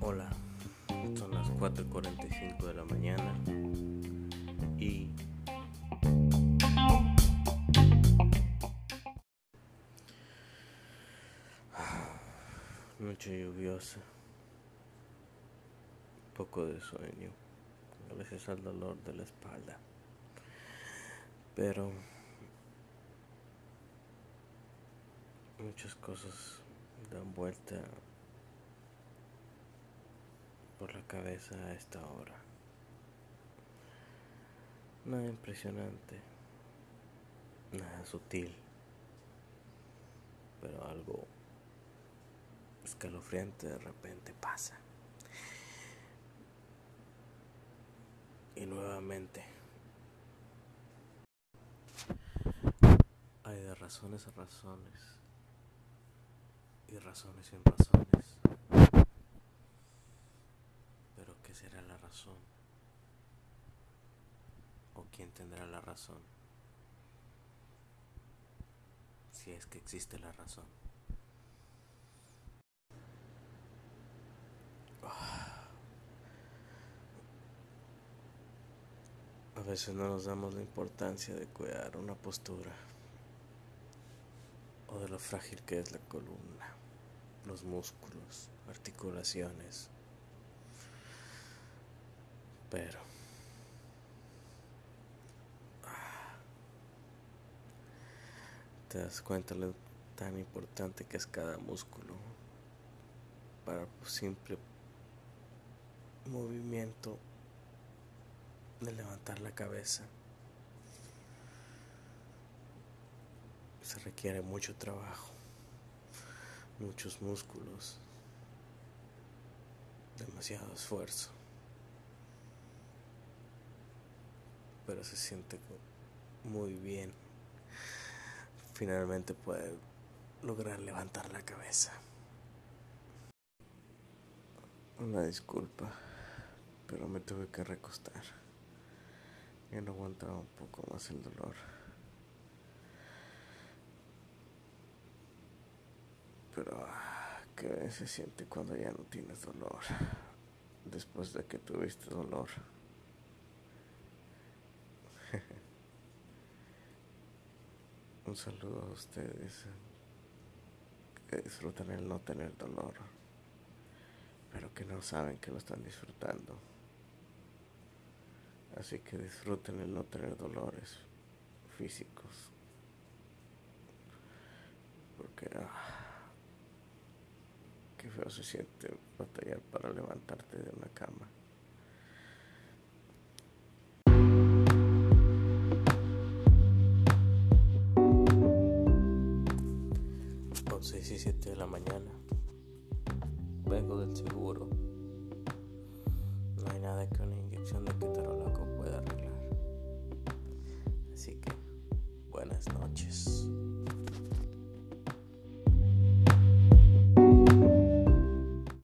Hola, son las 4.45 de la mañana y noche lluviosa, poco de sueño, a veces al dolor de la espalda, pero muchas cosas dan vuelta por la cabeza a esta hora. Nada impresionante, nada sutil, pero algo escalofriante de repente pasa. Y nuevamente hay de razones a razones y razones sin razones. Pero ¿qué será la razón? ¿O quién tendrá la razón? Si es que existe la razón. A veces no nos damos la importancia de cuidar una postura o de lo frágil que es la columna, los músculos, articulaciones. Pero te das cuenta lo tan importante que es cada músculo para simple movimiento de levantar la cabeza. Se requiere mucho trabajo, muchos músculos, demasiado esfuerzo. Pero se siente muy bien. Finalmente puede lograr levantar la cabeza. Una disculpa, pero me tuve que recostar. Ya no aguantaba un poco más el dolor. Pero, ah, ¿qué se siente cuando ya no tienes dolor? Después de que tuviste dolor. un saludo a ustedes que disfrutan el no tener dolor, pero que no saben que lo están disfrutando. Así que disfruten el no tener dolores físicos. Porque ah, feo se siente batallar para levantarte de una cama. Son 6 y 7 de la mañana. Vengo del seguro. No hay nada que una inyección de ketorolaco pueda arreglar. Así que, buenas noches.